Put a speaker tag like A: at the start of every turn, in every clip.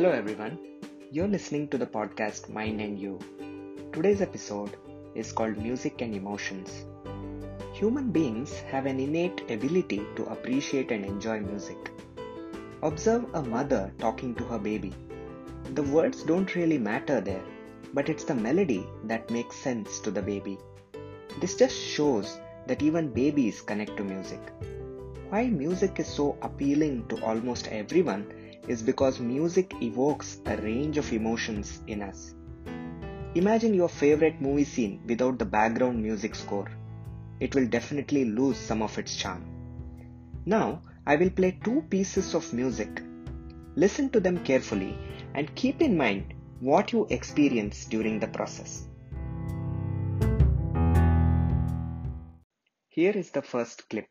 A: Hello, everyone. You're listening to the podcast Mind and You. Today's episode is called Music and Emotions. Human beings have an innate ability to appreciate and enjoy music. Observe a mother talking to her baby. The words don't really matter there, but it's the melody that makes sense to the baby. This just shows that even babies connect to music. Why music is so appealing to almost everyone is because music evokes a range of emotions in us. Imagine your favorite movie scene without the background music score. It will definitely lose some of its charm. Now, I will play two pieces of music. Listen to them carefully and keep in mind what you experience during the process. Here is the first clip.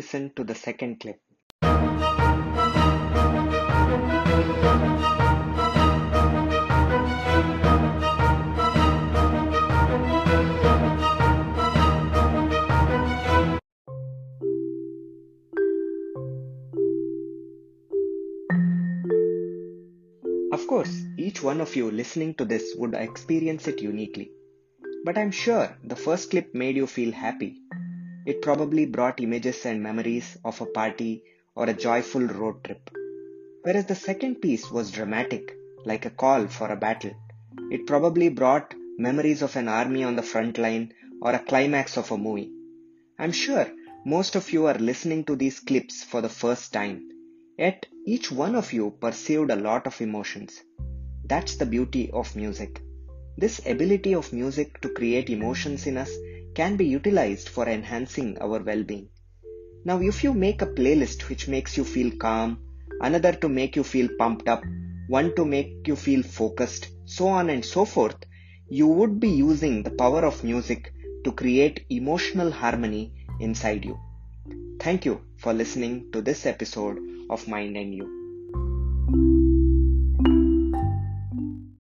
A: Listen to the second clip. Of course, each one of you listening to this would experience it uniquely. But I'm sure the first clip made you feel happy. It probably brought images and memories of a party or a joyful road trip. Whereas the second piece was dramatic, like a call for a battle. It probably brought memories of an army on the front line or a climax of a movie. I'm sure most of you are listening to these clips for the first time, yet each one of you perceived a lot of emotions. That's the beauty of music. This ability of music to create emotions in us can be utilized for enhancing our well-being. Now, if you make a playlist which makes you feel calm, another to make you feel pumped up, one to make you feel focused, so on and so forth, you would be using the power of music to create emotional harmony inside you. Thank you for listening to this episode of Mind and You.